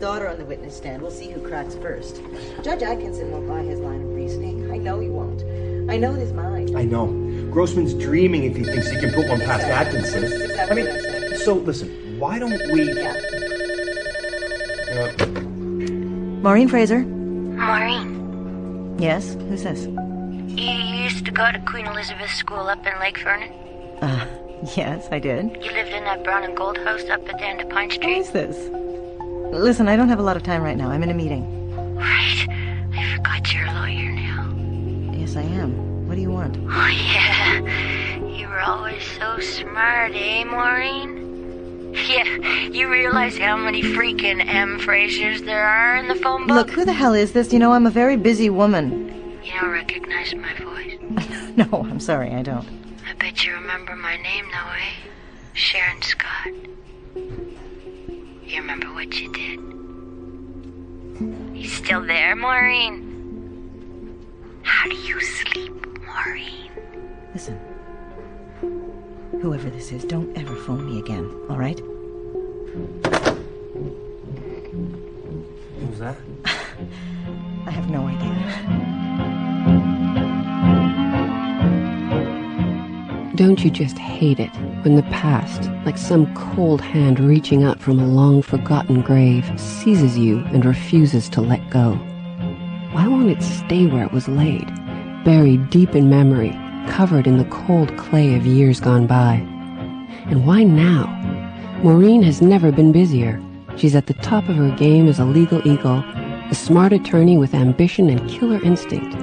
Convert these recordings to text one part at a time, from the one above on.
daughter on the witness stand. We'll see who cracks first. Judge Atkinson won't buy his line of reasoning. I know he won't. I know it is mine. I know. Grossman's dreaming if he thinks he can put one past Atkinson. I mean, so listen, why don't we. Yeah. Uh, Maureen Fraser. Maureen, Yes, who's this? you used to go to Queen Elizabeth School up in Lake Vernon? Uh, yes, I did. You lived in that brown and gold house up at the end of Pine Who Street? is this? Listen, I don't have a lot of time right now. I'm in a meeting. Right. I forgot you're a lawyer now. Yes, I am. What do you want? Oh, yeah. You were always so smart, eh, Maureen? Yeah, you realize how many freaking M. Frasers there are in the phone book? Look, who the hell is this? You know, I'm a very busy woman. You don't recognize my voice. no, I'm sorry, I don't. I bet you remember my name, though, eh? Sharon Scott. You remember what you did? You still there, Maureen? How do you sleep, Maureen? Listen. Whoever this is, don't ever phone me again, all right? what was that? I have no idea. Don't you just hate it when the past, like some cold hand reaching out from a long forgotten grave, seizes you and refuses to let go? Why won't it stay where it was laid, buried deep in memory, covered in the cold clay of years gone by? And why now? Maureen has never been busier. She's at the top of her game as a legal eagle, a smart attorney with ambition and killer instinct.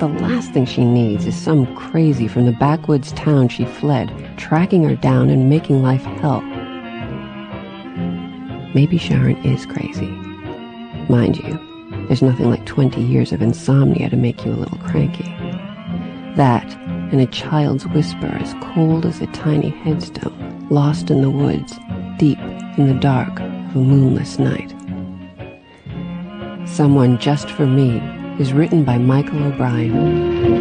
The last thing she needs is some crazy from the backwoods town she fled, tracking her down and making life hell. Maybe Sharon is crazy. Mind you, there's nothing like 20 years of insomnia to make you a little cranky. That, and a child's whisper as cold as a tiny headstone, lost in the woods, deep in the dark of a moonless night. Someone Just for Me is written by Michael O'Brien.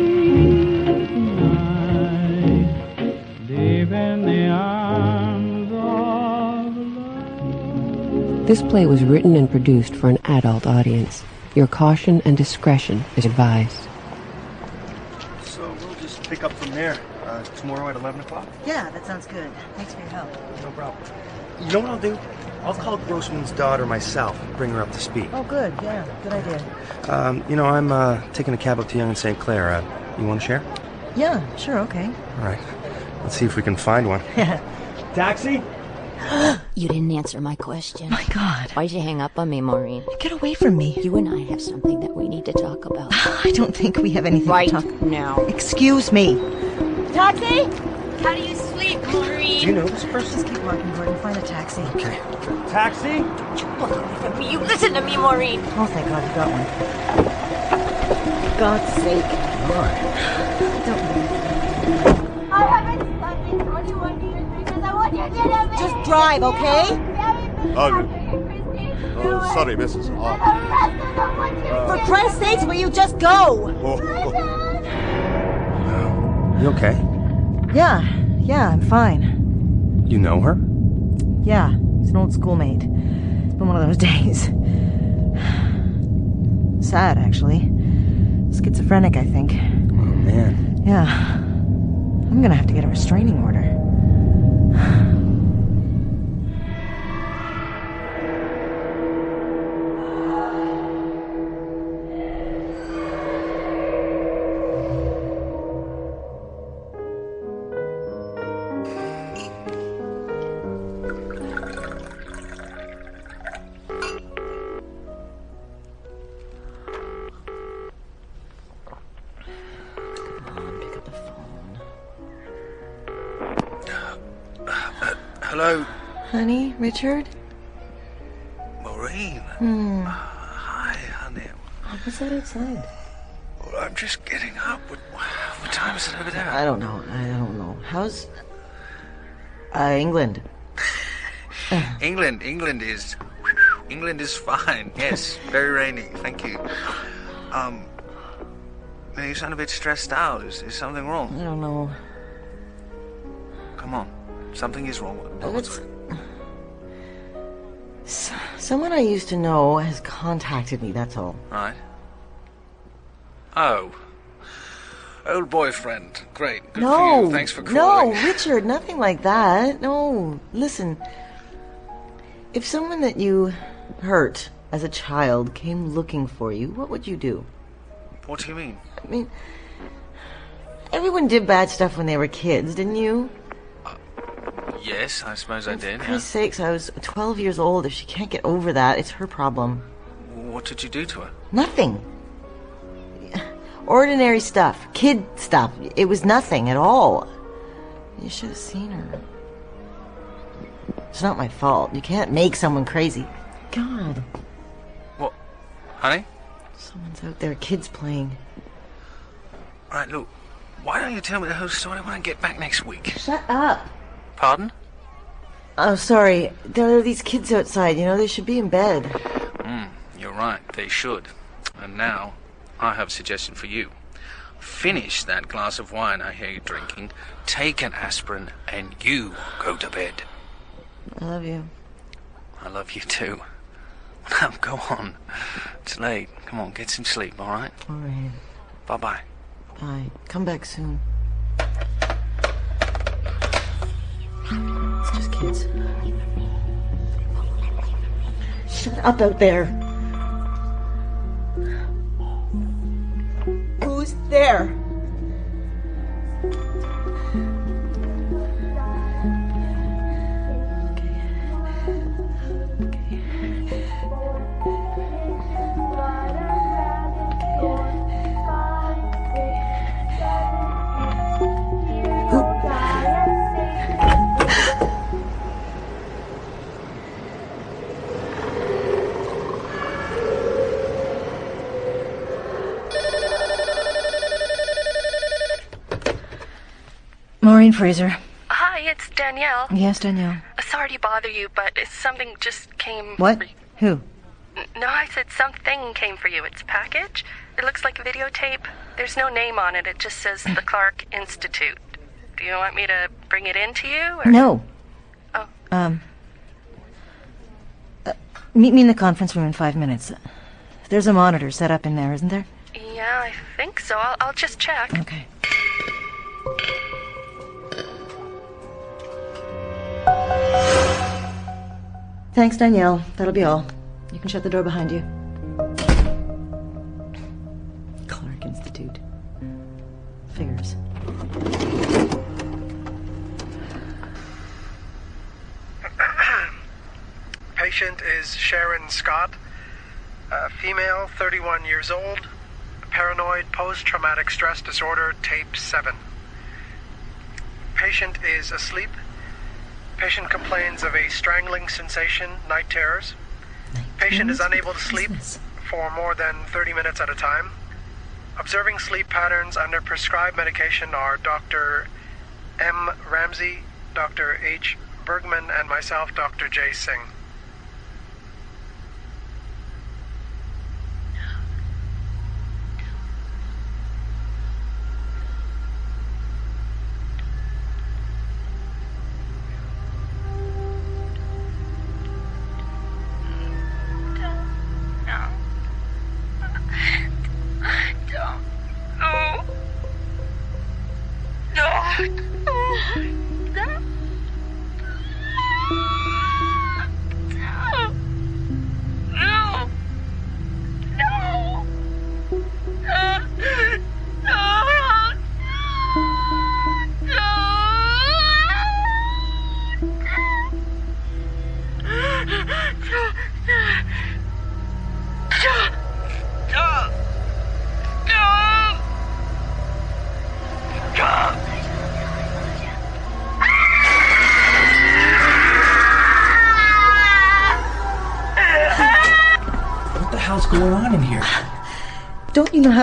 This play was written and produced for an adult audience. Your caution and discretion is advised. So we'll just pick up from there uh, tomorrow at 11 o'clock? Yeah, that sounds good. Thanks for your help. No problem. You know what I'll do? I'll call Grossman's daughter myself bring her up to speed. Oh, good. Yeah, good idea. Um, you know, I'm uh, taking a cab up to Yonge and St. Clair. Uh, you want to share? Yeah, sure, okay. All right. Let's see if we can find one. Taxi? You didn't answer my question. My God. Why'd you hang up on me, Maureen? Get away from me. You and I have something that we need to talk about. I don't think we have anything right to talk. now. Excuse me. Taxi? How do you sleep, Maureen? Do you know this person? Just keep walking, Gordon. Find a taxi. Okay. Taxi? don't Look away from me. You listen to me, Maureen. Oh, thank God you got one. For God's sake. I haven't slept in 21 years because I want you to get me. Just drive, okay? Oh, oh, sorry, Mrs. Oh, uh. For Christ's sakes, will you just go? oh, You okay? Yeah, yeah, I'm fine. You know her? Yeah, it's an old schoolmate. It's been one of those days. Sad, actually. Schizophrenic, I think. Oh, man. Yeah. I'm gonna have to get a restraining order. Richard? Maureen. Hmm. Hi, honey. What's that outside? Well, I'm just getting up. What, what time is it over there? I don't know. I don't know. How's. Uh, England? England, England is, England is fine. Yes, very rainy. Thank you. Um, you sound a bit stressed out. Is, is something wrong? I don't know. Come on, something is wrong. It's. Someone I used to know has contacted me, that's all. Right. Oh. Old boyfriend. Great. Good no. for you. Thanks for calling. No, Richard, nothing like that. No. Listen. If someone that you hurt as a child came looking for you, what would you do? What do you mean? I mean, everyone did bad stuff when they were kids, didn't you? Yes, I suppose I oh, did. For yeah. Christ's sakes, I was 12 years old. If she can't get over that, it's her problem. What did you do to her? Nothing. Ordinary stuff. Kid stuff. It was nothing at all. You should have seen her. It's not my fault. You can't make someone crazy. God. What? Honey? Someone's out there, kids playing. All right, look. Why don't you tell me the whole story when I get back next week? Shut up. Pardon? Oh, sorry. There are these kids outside, you know, they should be in bed. Hmm, you're right, they should. And now, I have a suggestion for you. Finish that glass of wine I hear you drinking, take an aspirin, and you go to bed. I love you. I love you too. Now, go on. It's late. Come on, get some sleep, alright? Alright. Bye bye. Bye. Come back soon. Just kids. Shut up out there. Who's there? Maureen Fraser. Hi, it's Danielle. Yes, Danielle. Sorry to bother you, but something just came. What? Who? No, I said something came for you. It's a package. It looks like a videotape. There's no name on it. It just says the Clarke Institute. Do you want me to bring it in to you? Or... No. Oh. Um. Uh, meet me in the conference room in five minutes. There's a monitor set up in there, isn't there? Yeah, I think so. I'll, I'll just check. Okay. Thanks, Danielle. That'll be all. You can shut the door behind you. Clarke Institute. Figures. Patient is Sharon Scott, a female, 31 years old, paranoid post traumatic stress disorder, tape 7. Patient is asleep. Patient complains of a strangling sensation, night terrors. Patient is unable to sleep for more than 30 minutes at a time. Observing sleep patterns under prescribed medication are Dr. M. Ramsey, Dr. H. Bergman, and myself, Dr. J. Singh.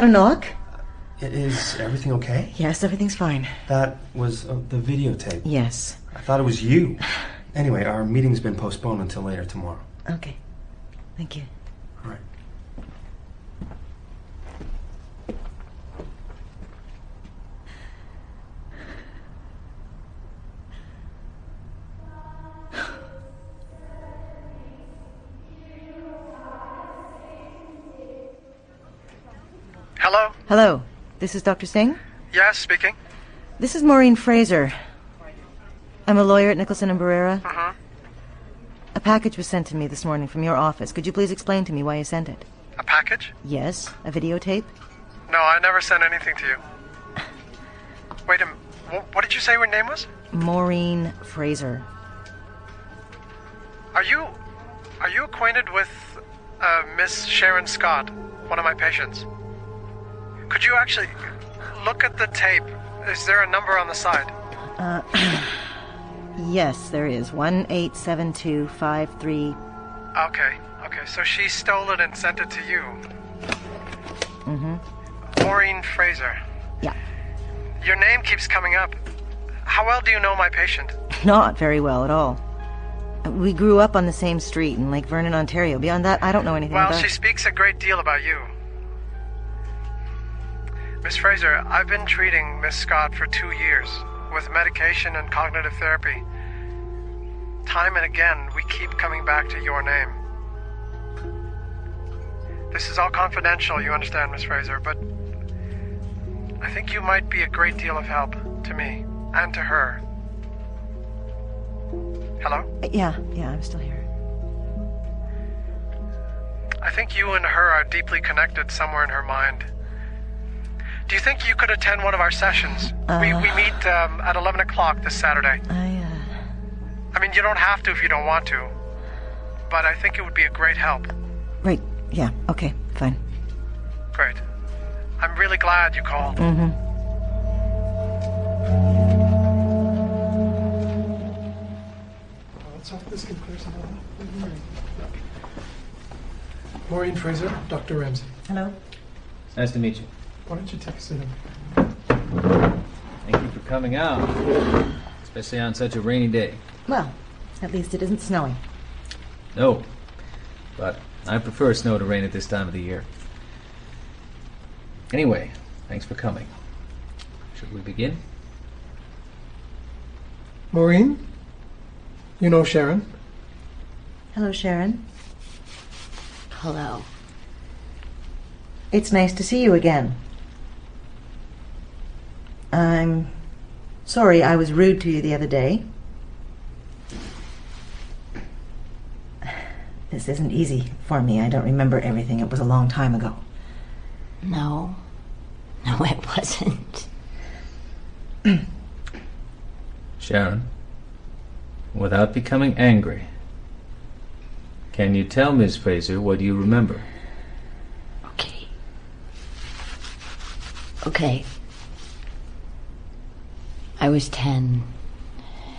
How to knock? Is everything okay? Yes, everything's fine. That was uh, the videotape. Yes. I thought it was you. Anyway, our meeting's been postponed until later tomorrow. Okay. Thank you. Hello? Hello. This is Dr. Singh? Yes, speaking. This is Maureen Fraser. I'm a lawyer at Nicholson and Barrera. Uh-huh. A package was sent to me this morning from your office. Could you please explain to me why you sent it? A package? Yes, a videotape. No, I never sent anything to you. Wait a minute. What did you say your name was? Maureen Fraser. Are you are you acquainted with uh, Miss Sharon Scott, one of my patients? Could you actually look at the tape? Is there a number on the side? Uh, yes, there is. 187253. Okay, okay. So she stole it and sent it to you, Mm-hmm. Maureen Fraser. Yeah. Your name keeps coming up. How well do you know my patient? Not very well at all. We grew up on the same street in Lake Vernon, Ontario. Beyond that, I don't know anything Well, about she speaks a great deal about you. Miss Fraser, I've been treating Miss Scott for two years with medication and cognitive therapy. Time and again, we keep coming back to your name. This is all confidential, you understand, Miss Fraser, but I think you might be a great deal of help to me and to her. Hello? Uh, yeah, yeah, I'm still here. I think you and her are deeply connected somewhere in her mind. Do you think you could attend one of our sessions? we, Uh. we meet um, at 11 o'clock this Saturday. I, uh... I mean, you don't have to if you don't want to, but I think it would be a great help. Right, yeah, okay, fine. Great. I'm really glad you called. Mm-hmm. Let's hope this can clear some of that. Maureen Fraser, Dr. Ramsey. Hello. Nice to meet you. Why don't you take a seat? Thank you for coming out, especially on such a rainy day. Well, at least it isn't snowing. No, but I prefer snow to rain at this time of the year. Anyway, thanks for coming. Should we begin? Maureen? You know Sharon? Hello, Sharon. Hello. It's nice to see you again. I'm sorry I was rude to you the other day. This isn't easy for me. I don't remember everything. It was a long time ago. No. No, it wasn't. Sharon, without becoming angry, can you tell Miss Fraser what you remember? Okay. Okay. I was 10.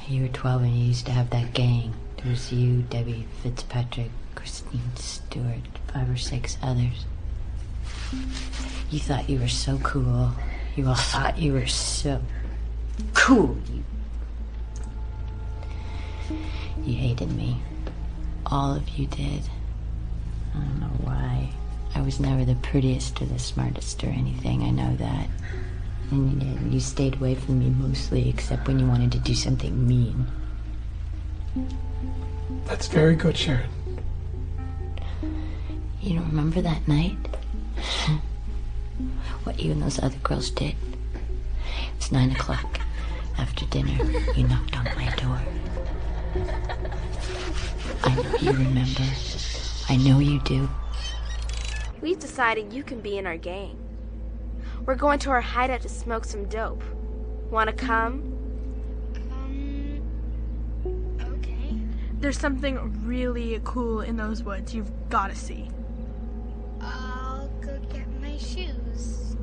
You were 12 and you used to have that gang. There was you, Debbie Fitzpatrick, Christine Stewart, five or six others. You thought you were so cool. You all thought you were so cool. You, you hated me. All of you did. I don't know why. I was never the prettiest or the smartest or anything. I know that. And you, you stayed away from me mostly, except when you wanted to do something mean. That's very good, Sharon. You don't remember that night? what you and those other girls did? It was nine o'clock. After dinner, you knocked on my door. I know you remember. I know you do. We've decided you can be in our gang. We're going to our hideout to smoke some dope. Wanna come? Um, okay. There's something really cool in those woods you've gotta see. I'll go get my shoes.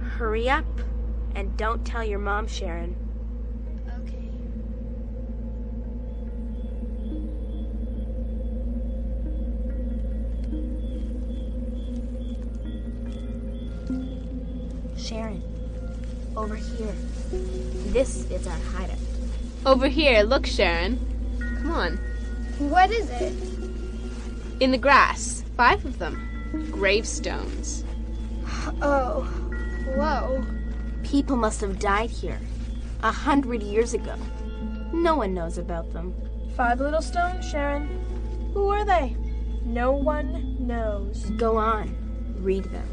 Hurry up. And don't tell your mom, Sharon. Over here. This is our hideout. Over here, look, Sharon. Come on. What is it? In the grass. Five of them. Gravestones. Oh, whoa. People must have died here. A hundred years ago. No one knows about them. Five little stones, Sharon. Who are they? No one knows. Go on. Read them.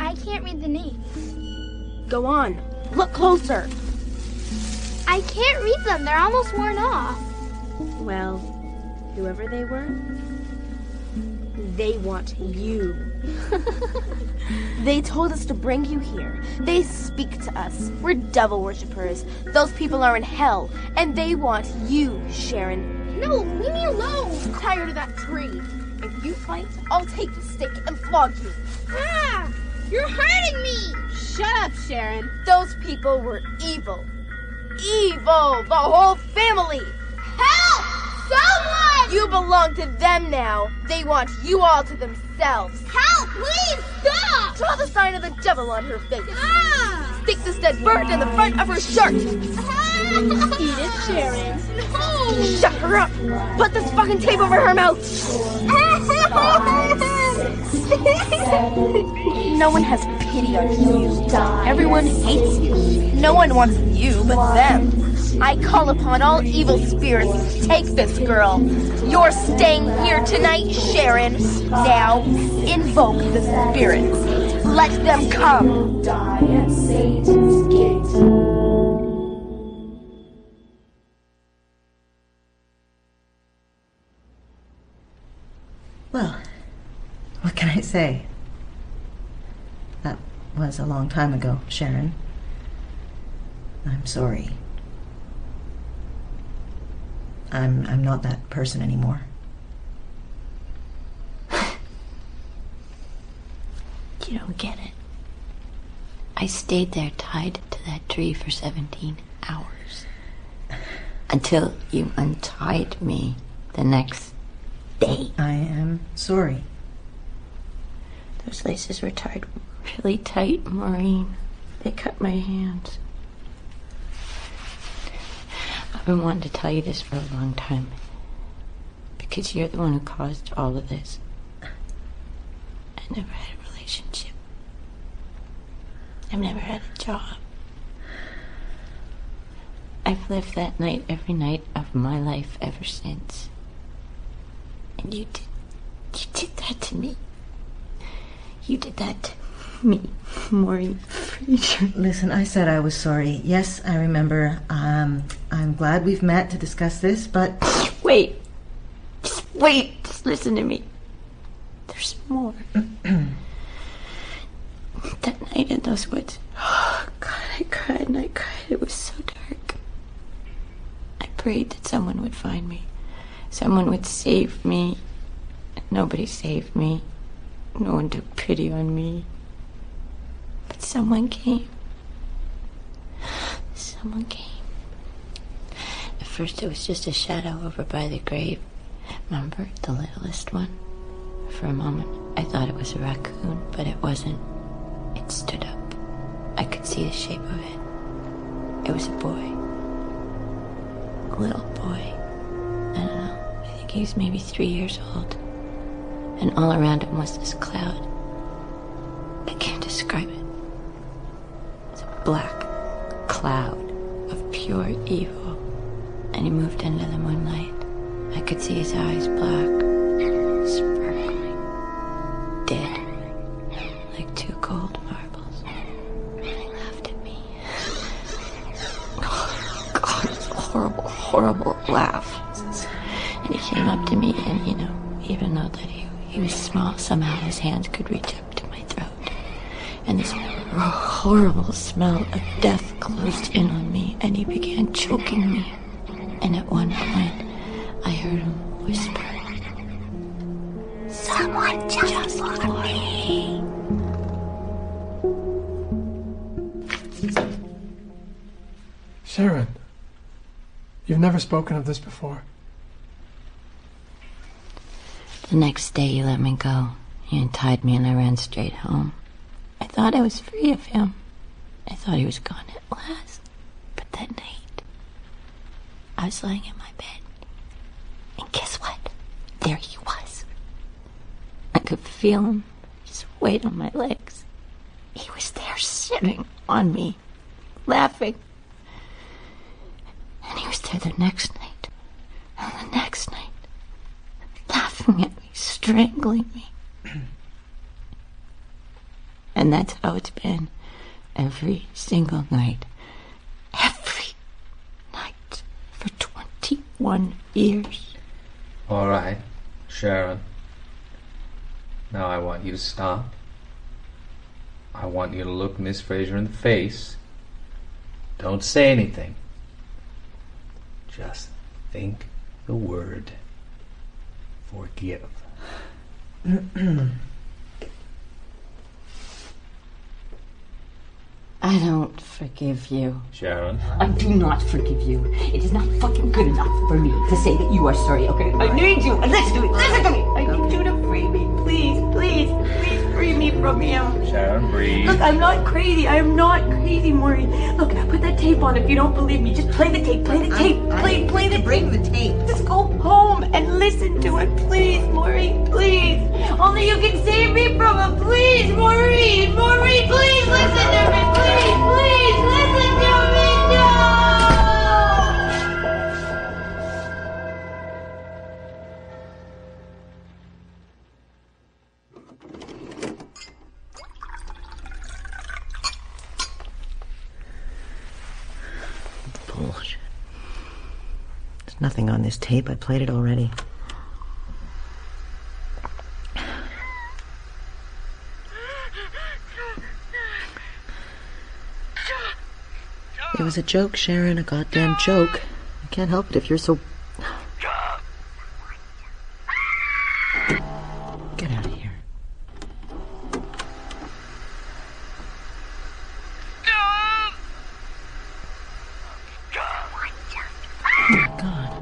I can't read the names. Go on. Look closer. I can't read them. They're almost worn off. Well, whoever they were, they want you. they told us to bring you here. They speak to us. We're devil worshippers. Those people are in hell, and they want you, Sharon. No, leave me alone. I'm tired of that tree. If you fight, I'll take the stick and flog you. Ah! You're hurting me! Shut up, Sharon. Those people were evil. Evil! The whole family! Help! Someone! You belong to them now. They want you all to themselves. Help! Please stop! Draw the sign of the devil on her face. Ah! Stick this dead bird in the front of her shirt. Eat it, Sharon. No! Shut her up! Put this fucking tape over her mouth! no one has pity on you. Everyone hates you. No one wants you but them. I call upon all evil spirits take this girl. You're staying here tonight, Sharon. Now, invoke the spirits. Let them come. Die at Satan's gate. Say? That was a long time ago, Sharon. I'm sorry. I'm I'm not that person anymore. You don't get it. I stayed there tied to that tree for 17 hours. Until you untied me the next day. I am sorry. Those laces were tied really tight, Maureen. They cut my hands. I've been wanting to tell you this for a long time. Because you're the one who caused all of this. I never had a relationship. I've never had a job. I've lived that night every night of my life ever since. And you did you did that to me. You did that to me, Maureen Fraser. Listen, I said I was sorry. Yes, I remember. Um, I'm glad we've met to discuss this, but Wait. Just wait. Just listen to me. There's more. that night in those woods. Oh, God, I cried and I cried. It was so dark. I prayed that someone would find me. Someone would save me. Nobody saved me. No one took pity on me. But someone came. Someone came. At first, it was just a shadow over by the grave. Remember the littlest one? For a moment, I thought it was a raccoon, but it wasn't. It stood up. I could see the shape of it. It was a boy. A little boy. I don't know. I think he was maybe three years old. And all around him was this cloud. I can't describe it. It's a black cloud of pure evil. And he moved into the moonlight. I could see his eyes black, sparkling, dead, like two cold marbles. And he laughed at me. Oh, God, it's a horrible, horrible laugh. And he came up to me, and you know, even though that he, he was small, somehow his hands could reach up to my throat. And this horrible smell of death closed in on me, and he began choking me. And at one point, I heard him whisper, Someone just like me. Sharon, you've never spoken of this before. The next day, you let me go. You untied me, and I ran straight home. I thought I was free of him. I thought he was gone at last. But that night, I was lying in my bed. And guess what? There he was. I could feel him, his weight on my legs. He was there sitting on me, laughing. And he was there the next night, and the next night, laughing at me, strangling me. and that's how it's been every single night. Every night for 21 years. All right, Sharon. Now I want you to stop. I want you to look Miss Fraser in the face. Don't say anything. Just think the word forgive. I don't forgive you. Sharon. I do not forgive you. It is not fucking good enough for me to say that you are sorry, okay? I need you. Listen to me. Listen to me. I need you to free me. Free me from him. Sharon, breathe. Look, I'm not crazy. I am not crazy, Maureen. Look, put that tape on if you don't believe me. Just play the tape. Play the tape. Play, play the Bring the tape. Just go home and listen to it, please, Maureen. Please. Only you can save me from him. Please, Maureen. Maureen, please listen to me. Please, please listen tape. I played it already. It was a joke, Sharon, a goddamn joke. I can't help it if you're so. Get out of here. Oh my god.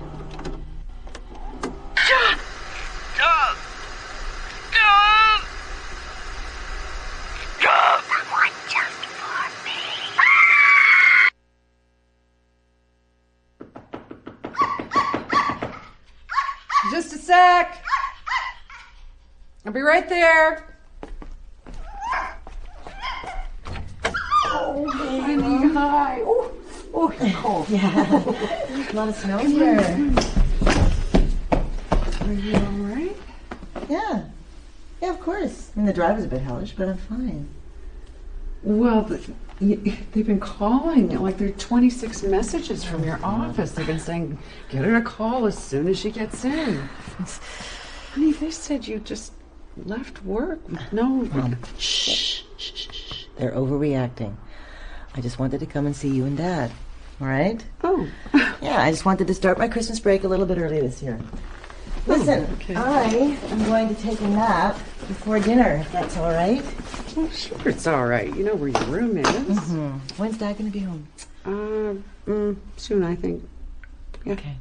Just a sec. I'll be right there. Oh, honey, hi. Oh, oh, you're cold. Yeah. a lot of snow here. Are you all right? Yeah. Yeah, of course. I mean, the drive was a bit hellish, but I'm fine. Well, the, y- they've been calling. Like, there are 26 messages from your office. They've been saying, get her a call as soon as she gets in. Honey, they said you just left work no. Mom, shh, shh, shh, shh. They're overreacting. I just wanted to come and see you and Dad. All right? Oh. Yeah, I just wanted to start my Christmas break a little bit early this year. Listen, I am going to take a nap before dinner, if that's all right. Well, sure, it's all right. You know where your room is. Mm-hmm. When's Dad going to be home? Uh, mm, soon, I think. Yeah. Okay.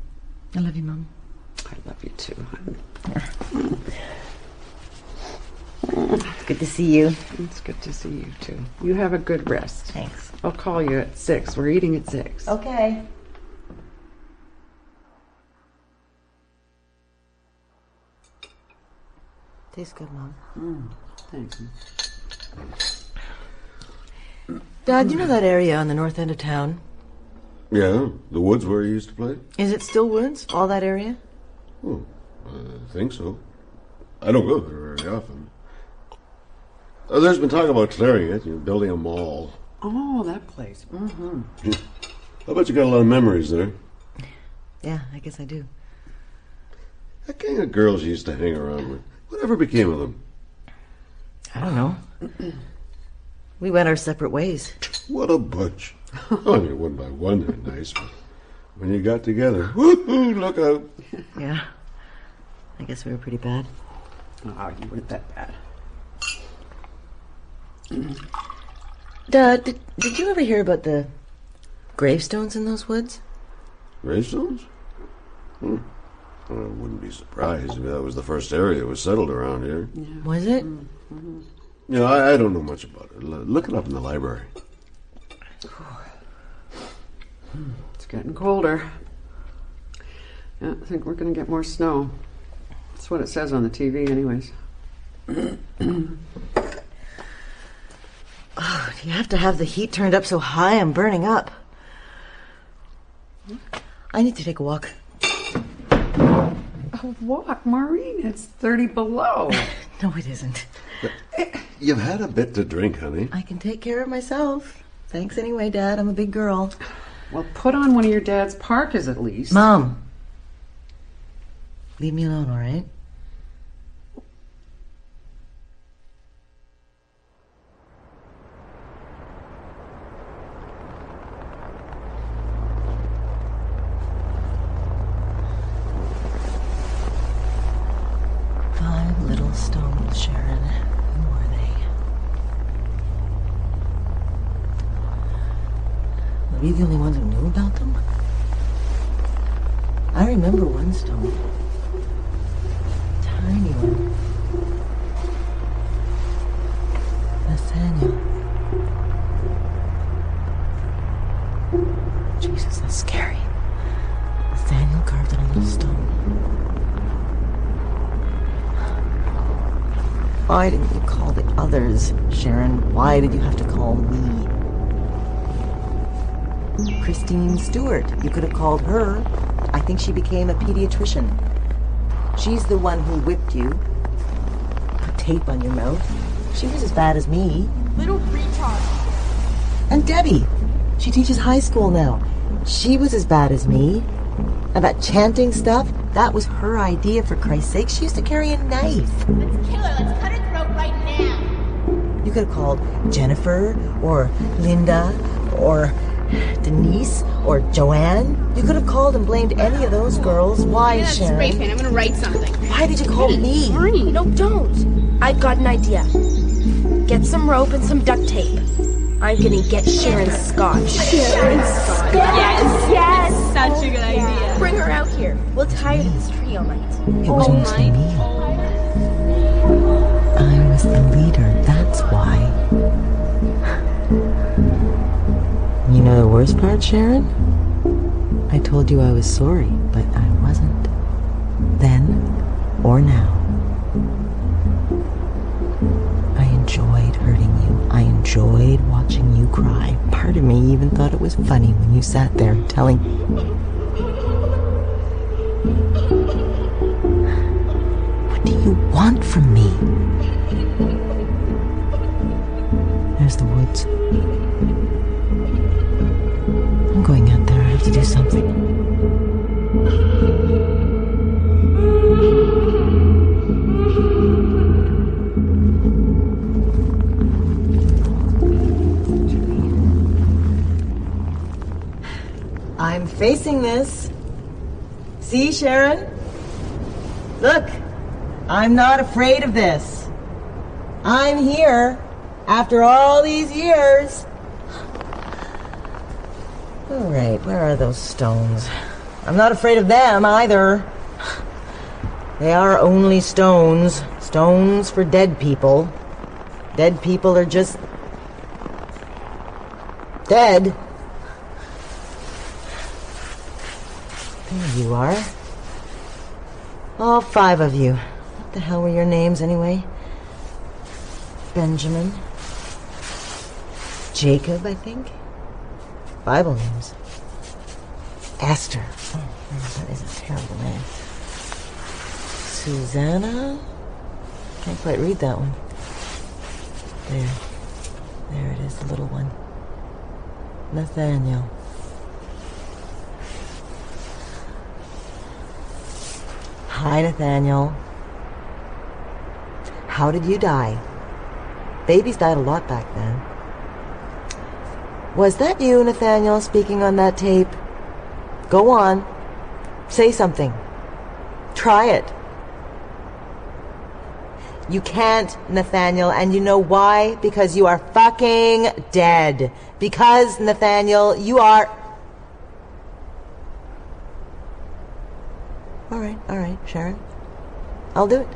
I love you, Mom. I love you too, hon. Good to see you. It's good to see you too. You have a good rest. Thanks. I'll call you at six. We're eating at six. Okay. Tastes good, Mom. Mm, thank you. Dad, you know that area on the north end of town? Yeah, the woods where he used to play? Is it still woods? All that area? Oh, I think so. I don't go there very often. Uh, there's been talk about clearing it, You're building a mall. Oh, that place. Mm-hmm. I bet you got a lot of memories there. Yeah, I guess I do. That gang of girls you used to hang around with. Whatever became of them? I don't know. We went our separate ways. What a bunch. I mean, one by one they're nice, but when you got together, woohoo, look out. Yeah. I guess we were pretty bad. Oh, you weren't that bad. Dad, did, did you ever hear about the gravestones in those woods? Gravestones? Hmm. I wouldn't be surprised if that was the first area that was settled around here. Was it? You know, I, I don't know much about it. L- Look it up in the library. It's getting colder. Yeah, I think we're going to get more snow. That's what it says on the TV, anyways. Do you have to have the heat turned up so high I'm burning up? I need to take a walk. A walk, Maureen. It's 30 below. no, it isn't. You've had a bit to drink, honey. I can take care of myself. Thanks anyway, Dad. I'm a big girl. Well, put on one of your dad's parkas at least. Mom. Leave me alone, all right? Christine Stewart. You could have called her. I think she became a pediatrician. She's the one who whipped you. Put tape on your mouth. She was as bad as me. Little retard. And Debbie. She teaches high school now. She was as bad as me. And that chanting stuff, that was her idea for Christ's sake. She used to carry a knife. Let's kill her. Let's cut her throat right now. You could have called Jennifer or Linda or Denise or Joanne. You could have called and blamed any of those girls. Why, Yeah, Sharon? spray paint. I'm gonna write something. Why did you call me? No, don't. I've got an idea. Get some rope and some duct tape. I'm gonna get Sharon Scott. Sharon Scott. Yes, yes. Such a good idea. Bring her out here. We'll tie her to this tree all night. It was mostly me. I was the leader, know the worst part, Sharon? I told you I was sorry, but I wasn't. Then or now. I enjoyed hurting you. I enjoyed watching you cry. Part of me even thought it was funny when you sat there telling me. What do you want from me? I'm this. See, Sharon? Look, I'm not afraid of this. I'm here after all these years. All right, where are those stones? I'm not afraid of them either. They are only stones. Stones for dead people. Dead people are just. dead. There you are. All five of you. What the hell were your names anyway? Benjamin. Jacob, I think. Bible names. Esther. Oh, that is a terrible name. Susanna? Can't quite read that one. There. There it is, the little one. Nathaniel. Hi, Nathaniel. How did you die? Babies died a lot back then. Was that you, Nathaniel, speaking on that tape? Go on. Say something. Try it. You can't, Nathaniel, and you know why? Because you are fucking dead. Because, Nathaniel, you are. All right, all right, Sharon. I'll do it.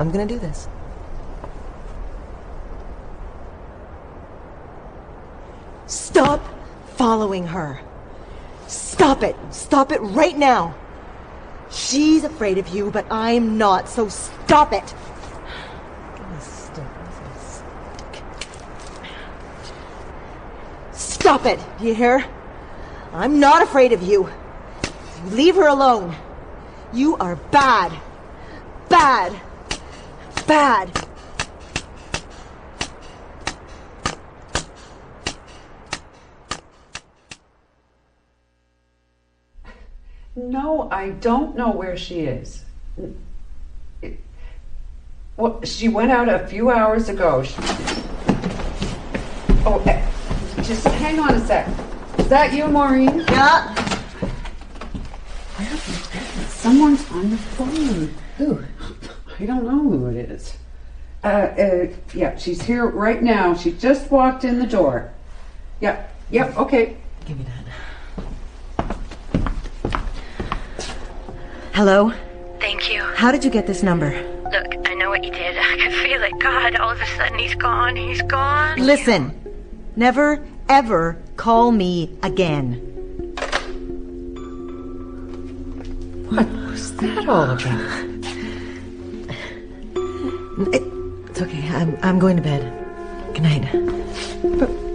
I'm gonna do this. Stop following her. Stop it. Stop it right now. She's afraid of you, but I'm not, so stop it. Stop it. Do you hear? I'm not afraid of you. Leave her alone. You are bad. Bad. Bad. No, I don't know where she is. Well, she went out a few hours ago. She, oh, eh, just hang on a sec. Is that you, Maureen? Yeah. Someone's on the phone. Who? I don't know who it is. Uh, uh, yeah, she's here right now. She just walked in the door. Yep, yep, okay. Give me that. Hello? Thank you. How did you get this number? Look, I know what you did. I could feel it. God, all of a sudden he's gone. He's gone. Listen, never, ever call me again. That all about? It's okay. I'm, I'm going to bed. Good night. What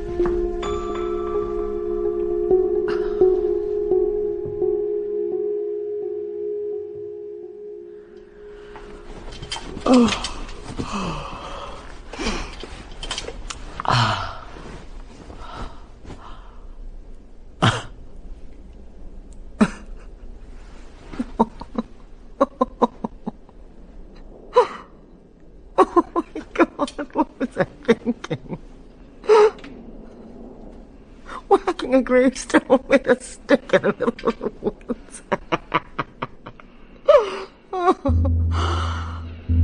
A gravestone with a stick in the middle of the woods. oh.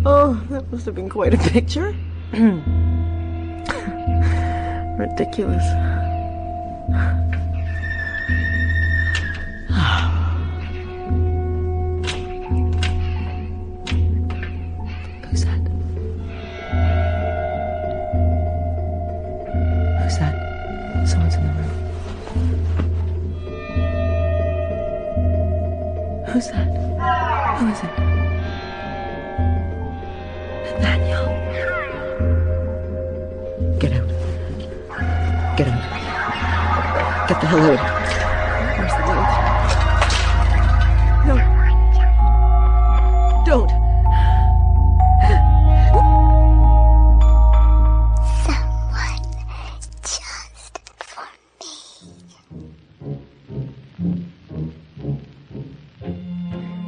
oh, that must have been quite a picture. Ridiculous.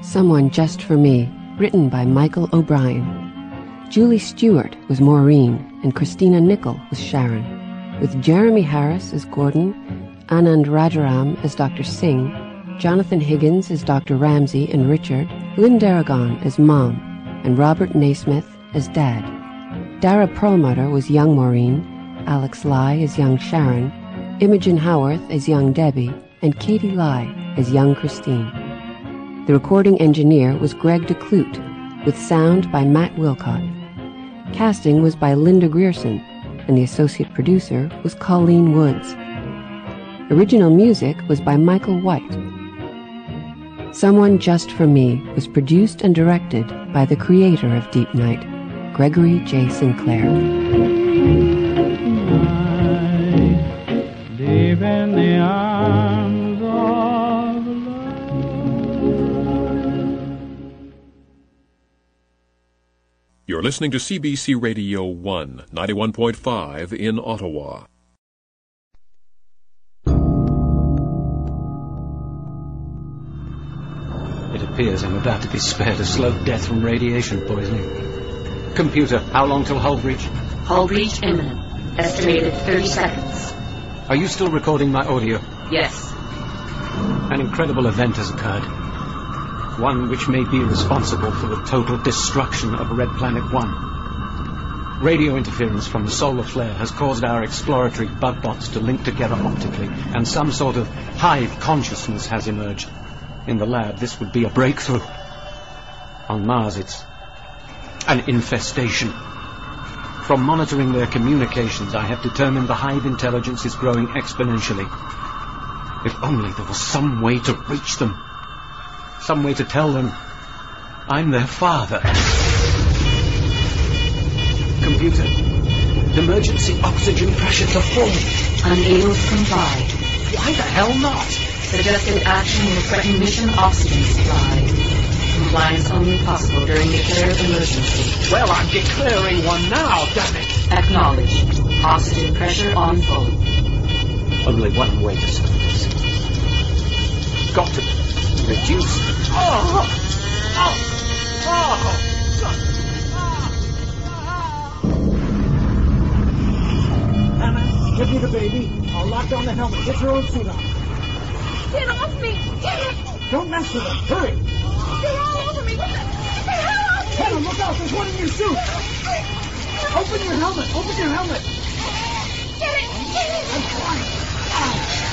Someone Just for Me, written by Michael O'Brien. Julie Stewart was Maureen, and Christina Nickel was Sharon, with Jeremy Harris as Gordon, Anand Rajaram as Dr. Singh, Jonathan Higgins as Dr. Ramsey and Richard, Lynn Darragon as Mom, and Robert Naismith as Dad. Dara Perlmutter was young Maureen, Alex Lai as young Sharon, Imogen Howarth as young Debbie, and Katie Lai as young Christine. The recording engineer was Greg DeClute, with sound by Matt Wilcott. Casting was by Linda Grierson, and the associate producer was Colleen Woods. Original music was by Michael White. Someone Just for Me was produced and directed by the creator of Deep Night, Gregory J. Sinclair. Listening to CBC Radio 1, 91.5 in Ottawa. It appears I'm about to be spared a slow death from radiation poisoning. Computer, how long till hull breach? Hull breach imminent. Estimated 30 seconds. Are you still recording my audio? Yes. An incredible event has occurred. One which may be responsible for the total destruction of Red Planet 1. Radio interference from the solar flare has caused our exploratory bug bots to link together optically, and some sort of hive consciousness has emerged. In the lab, this would be a breakthrough. On Mars, it's an infestation. From monitoring their communications, I have determined the hive intelligence is growing exponentially. If only there was some way to reach them. Some way to tell them I'm their father. Computer, emergency oxygen pressure to full. Unable to comply. Why the hell not? Suggested action will threaten mission oxygen supply. Compliance only possible during declared emergency. Well, I'm declaring one now, damn it! Acknowledged. Oxygen pressure on full. Only one way to stop this. Got to Reduce. Oh! Oh! Oh! oh. Hannah, give me the baby. I'll lock down the helmet. Get your own suit on. Get off me! Get it! Don't mess with them. Hurry! They're all over me! What the, what the hell? Hannah, look out! There's one in your suit! Open your helmet! Open your helmet! Get it! Get it! I'm trying. Lighting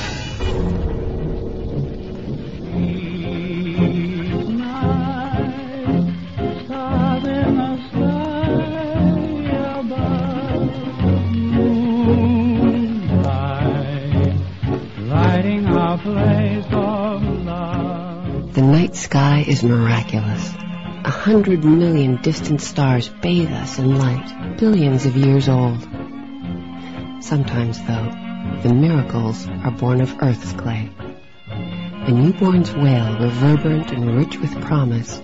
night sky is miraculous. A hundred million distant stars bathe us in light, billions of years old. Sometimes, though, the miracles are born of Earth's clay. A newborn's wail, reverberant and rich with promise,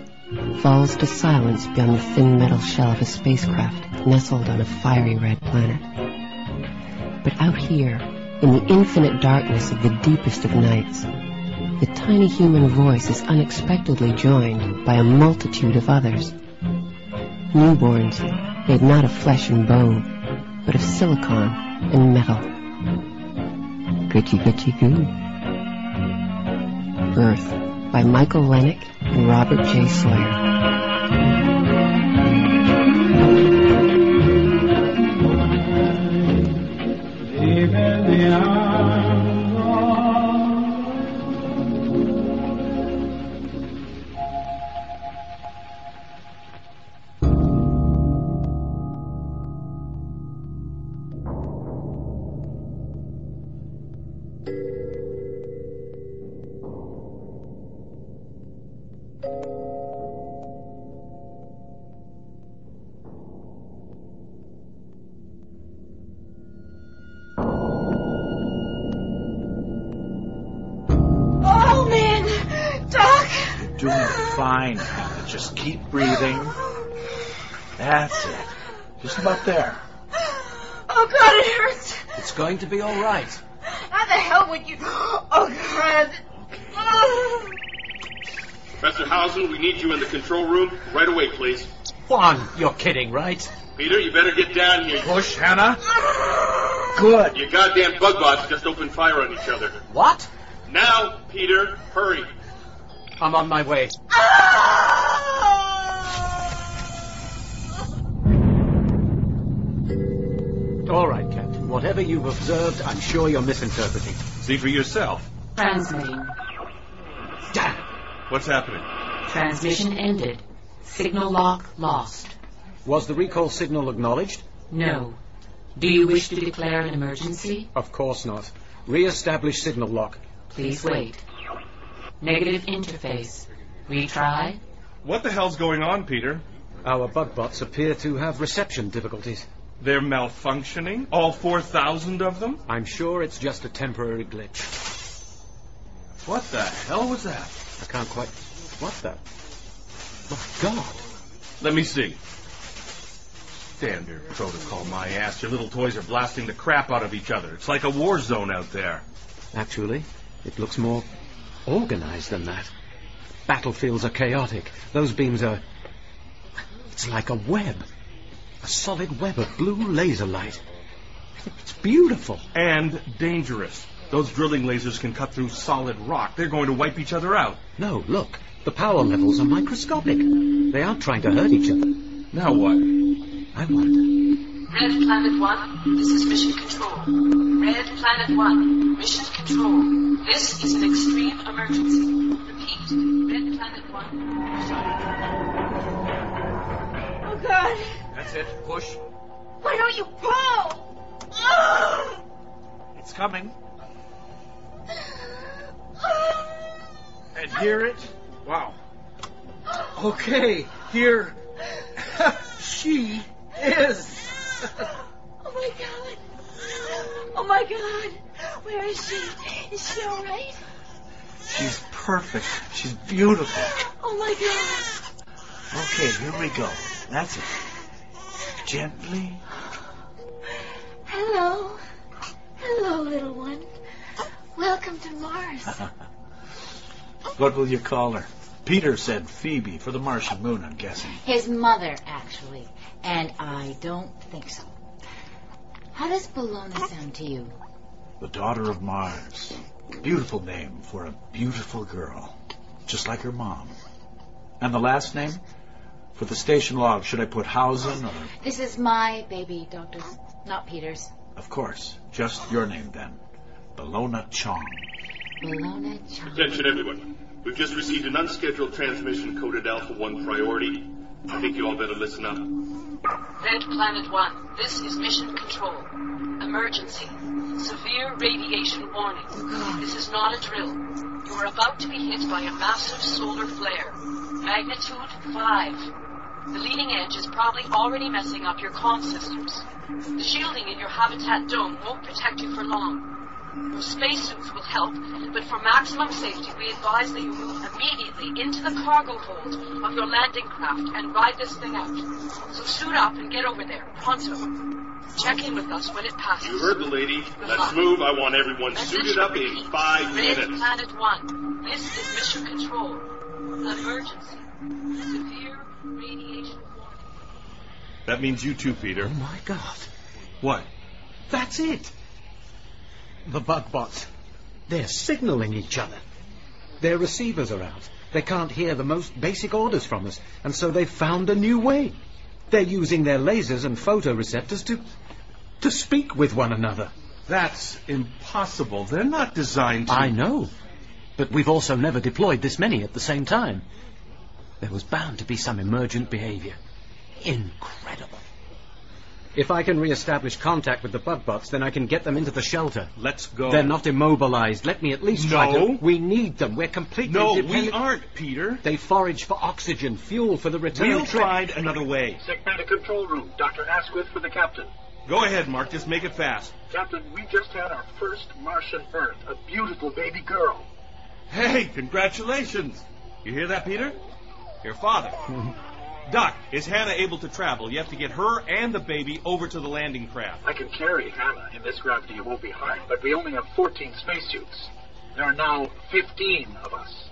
falls to silence beyond the thin metal shell of a spacecraft nestled on a fiery red planet. But out here, in the infinite darkness of the deepest of nights, the tiny human voice is unexpectedly joined by a multitude of others. Newborns made not of flesh and bone, but of silicon and metal. Gritchy gritchy goo. Birth by Michael Lennick and Robert J. Sawyer. About there. Oh, God, it hurts! It's going to be all right. How the hell would you... Oh, God! Professor Hausen, we need you in the control room right away, please. Juan, you're kidding, right? Peter, you better get down here. Push, Hannah. Good. You goddamn bug bots just opened fire on each other. What? Now, Peter, hurry. I'm on my way. Ah! All right, Captain. Whatever you've observed, I'm sure you're misinterpreting. See for yourself. Transmitting. Damn. What's happening? Transmission ended. Signal lock lost. Was the recall signal acknowledged? No. Do you wish to declare an emergency? Of course not. Re-establish signal lock. Please wait. Negative interface. Retry. What the hell's going on, Peter? Our bug bots appear to have reception difficulties. They're malfunctioning? All 4,000 of them? I'm sure it's just a temporary glitch. What the hell was that? I can't quite. What the? My God. Let me see. Standard protocol, my ass. Your little toys are blasting the crap out of each other. It's like a war zone out there. Actually, it looks more organized than that. Battlefields are chaotic. Those beams are. It's like a web. A solid web of blue laser light. It's beautiful. And dangerous. Those drilling lasers can cut through solid rock. They're going to wipe each other out. No, look. The power levels are microscopic. They aren't trying to hurt each other. Now what? I wonder. Red Planet 1, this is Mission Control. Red Planet 1, Mission Control. This is an extreme emergency. Repeat, Red Planet 1. Oh, God! That's it. Push. Why don't you pull? It's coming. And hear it? Wow. Okay, here she is. Oh my god. Oh my god. Where is she? Is she alright? She's perfect. She's beautiful. Oh my god. Okay, here we go. That's it. Gently. Hello. Hello, little one. Welcome to Mars. What will you call her? Peter said Phoebe for the Martian moon, I'm guessing. His mother, actually. And I don't think so. How does Bellona sound to you? The daughter of Mars. Beautiful name for a beautiful girl. Just like her mom. And the last name? For the station log, should I put Hausen or... This is my baby, Doctor, not Peter's. Of course. Just your name then. Bellona Chong. Bellona Chong. Attention, everyone. We've just received an unscheduled transmission coded Alpha 1 priority. I think you all better listen up. Red Planet One, this is Mission Control. Emergency. Severe radiation warning. Oh, this is not a drill. You are about to be hit by a massive solar flare. Magnitude 5. The leading edge is probably already messing up your comm systems. The shielding in your habitat dome won't protect you for long. Your spacesuits will help, but for maximum safety, we advise that you move immediately into the cargo hold of your landing craft and ride this thing out. So suit up and get over there, pronto. Check in with us when it passes. You heard the lady. Let's move. I want everyone suited up in five Red minutes. Planet One, this is Mission Control. An emergency. Severe radiation warning. That means you too, Peter. Oh my god. What? That's it. The bug bots. They're signaling each other. Their receivers are out. They can't hear the most basic orders from us, and so they've found a new way. They're using their lasers and photoreceptors to to speak with one another. That's impossible. They're not designed to. I know. But we've also never deployed this many at the same time. There was bound to be some emergent behavior. Incredible. If I can re-establish contact with the bug bots, then I can get them into the shelter. Let's go. They're not immobilized. Let me at least try No. to... We need them. We're completely No, we dependent- aren't, Peter. They forage for oxygen, fuel for the return We'll trip. find another way. Segmented control room. Dr. Asquith for the captain. Go ahead, Mark. Just make it fast. Captain, we just had our first Martian Earth, a beautiful baby girl. Hey, congratulations. You hear that, Peter? Your father. Doc, is Hannah able to travel? You have to get her and the baby over to the landing craft. I can carry Hannah. In this gravity, it won't be hard. But we only have 14 spacesuits. There are now 15 of us.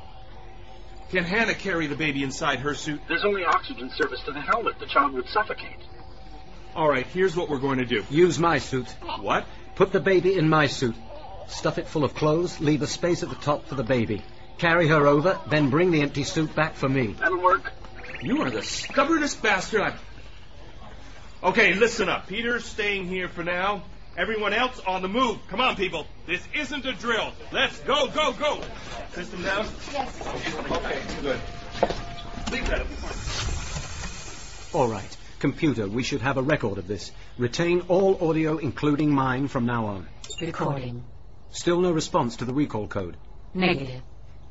Can Hannah carry the baby inside her suit? There's only oxygen service to the helmet. The child would suffocate. All right, here's what we're going to do. Use my suit. What? Put the baby in my suit. Stuff it full of clothes, leave a space at the top for the baby. Carry her over, then bring the empty suit back for me. That'll work. You are the stubbornest bastard I've... Okay, listen up. Peter's staying here for now. Everyone else on the move. Come on, people. This isn't a drill. Let's go, go, go. System down? Yes. Okay, good. Leave that. All right. Computer, we should have a record of this. Retain all audio, including mine, from now on. Recording. Still no response to the recall code. Negative.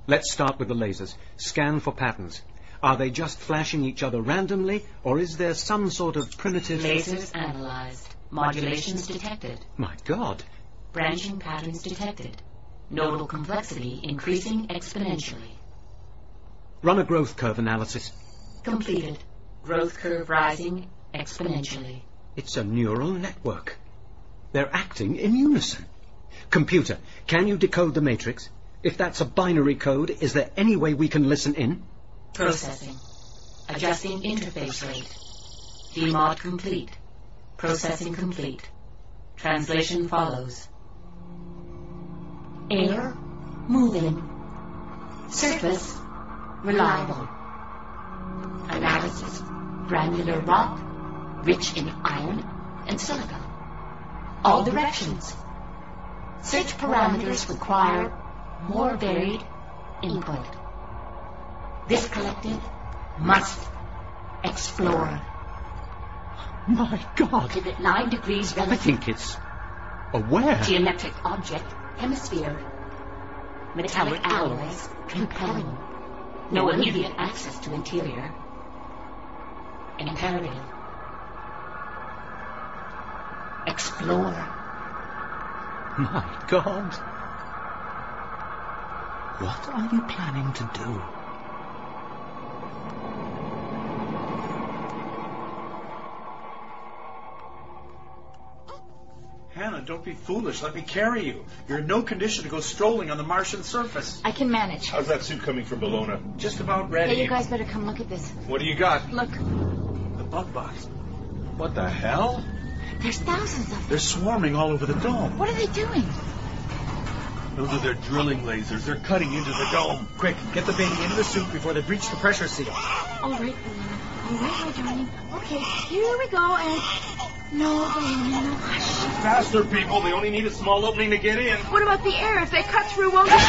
Let's start with the lasers. Scan for patterns. Are they just flashing each other randomly, or is there some sort of primitive... Lasers analyzed. Modulations detected. My God. Branching patterns detected. Nodal complexity increasing exponentially. Run a growth curve analysis. Completed. Growth curve rising exponentially. It's a neural network. They're acting in unison. Computer, can you decode the matrix? If that's a binary code, is there any way we can listen in? Processing. Adjusting interface rate. DMOD complete. Processing complete. Translation follows. Air, moving. Surface, reliable. Analysis, granular rock, rich in iron and silica. All directions. Search parameters require more varied input. This collective must explore. My God. Pivot 9 degrees I think it's aware. Geometric object, hemisphere. Metallic alloys, compelling. No immediate access to interior. Imperative. Explore. My God. What are you planning to do? Hannah, don't be foolish. Let me carry you. You're in no condition to go strolling on the Martian surface. I can manage. How's that suit coming from Bellona? Just about ready. Hey, you guys better come look at this. What do you got? Look, The bug bots. What the hell? there's thousands of them. They're swarming all over the dome. What are they doing? Those are their drilling lasers. They're cutting into the dome. Quick, get the baby into the suit before they breach the pressure seal. All right, Balloon. All right, my darling. Okay, here we go, and... No, Balloon, no. Faster, people. They only need a small opening to get in. What about the air? If they cut through, won't it?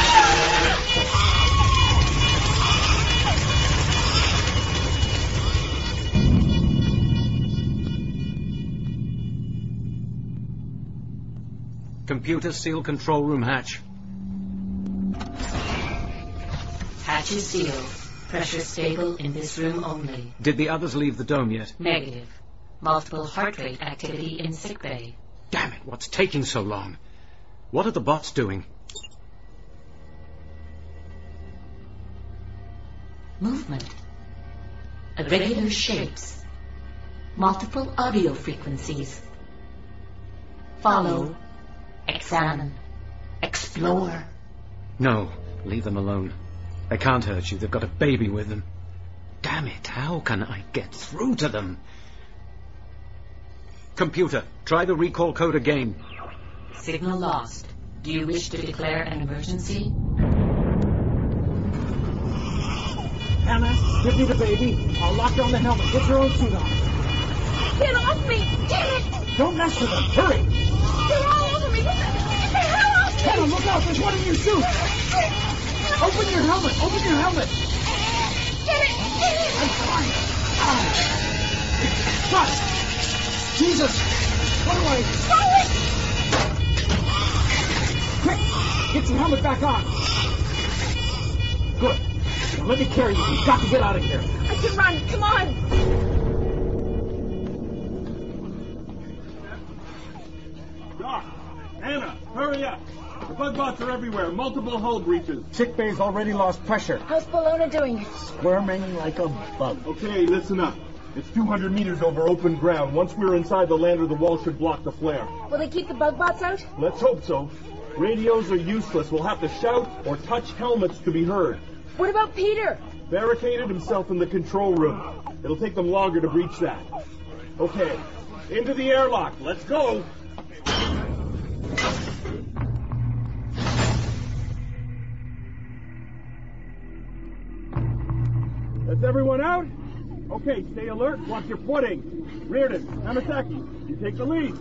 Computer seal control room hatch. Hatch is sealed. Pressure stable in this room only. Did the others leave the dome yet? Negative. Multiple heart rate activity in sickbay. Damn it, what's taking so long? What are the bots doing? Movement. Irregular shapes. Multiple audio frequencies. Follow. Examine. Explore. No, leave them alone. They can't hurt you. They've got a baby with them. Damn it, how can I get through to them? Computer, try the recall code again. Signal lost. Do you wish to declare an emergency? Hannah, give me the baby. I'll lock her on the helmet. Get your own suit on. Get off me! Damn it! Don't mess with them. Hurry! They're all over me! Get the, get the hell off me! Hannah, look out! There's one in your suit! Open your helmet! Open your helmet! Get it! Get it! I'm fine. Ah. Shut! Jesus! What do I... Quick! Get your helmet back on! Good. Now let me carry you. We've got to get out of here. I can run! Come on! Doc, Anna, hurry up. The bug bots are everywhere. Multiple hull breaches. Sick bay's already lost pressure. How's Bellona doing? Squirming like a bug. Okay, listen up. It's 200 meters over open ground. Once we're inside the lander, the wall should block the flare. Will they keep the bug bots out? Let's hope so. Radios are useless. We'll have to shout or touch helmets to be heard. What about Peter? Barricaded himself in the control room. It'll take them longer to breach that. Okay, into the airlock. Let's go. That's everyone out? Okay, stay alert. Watch your footing. Reardon, Hamasaki, you take the lead.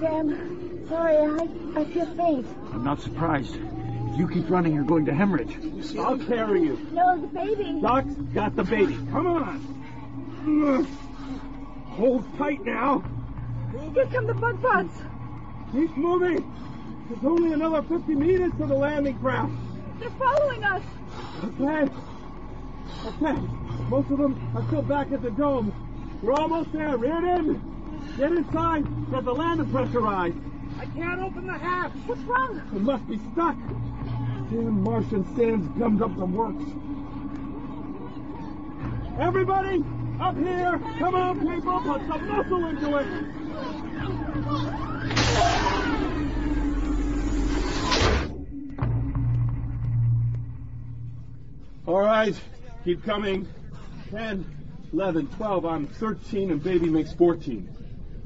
Sam, sorry, I, I feel faint. I'm not surprised. If you keep running, you're going to hemorrhage. I'll carry you. No, the baby. Doc's got the baby. Come on. Hold tight now. Here come the bug bots. Keep moving. There's only another 50 meters to the landing craft. They're following us. Okay. Okay. Most of them are still back at the dome. We're almost there. Reardon, get inside. Get the landing pressurized. I can't open the hatch. What's wrong? It must be stuck. Damn Martian sands gummed up the works. Everybody, up here! Come on, people, put some muscle into it! All right, keep coming. 10, 11, 12, I'm 13, and baby makes 14.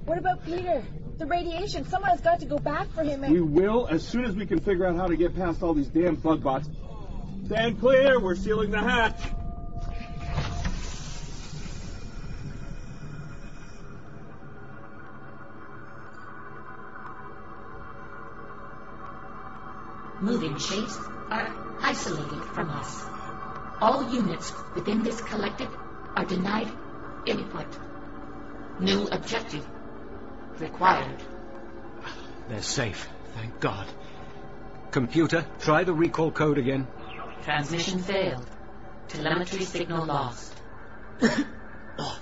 What about Peter? The radiation. Someone has got to go back for him. And... We will as soon as we can figure out how to get past all these damn bug bots. Stand clear, we're sealing the hatch. Moving shapes are isolated from us. All units within this collective are denied input. New objective required. They're safe, thank God. Computer, try the recall code again. Transmission failed. Telemetry signal lost. Oh,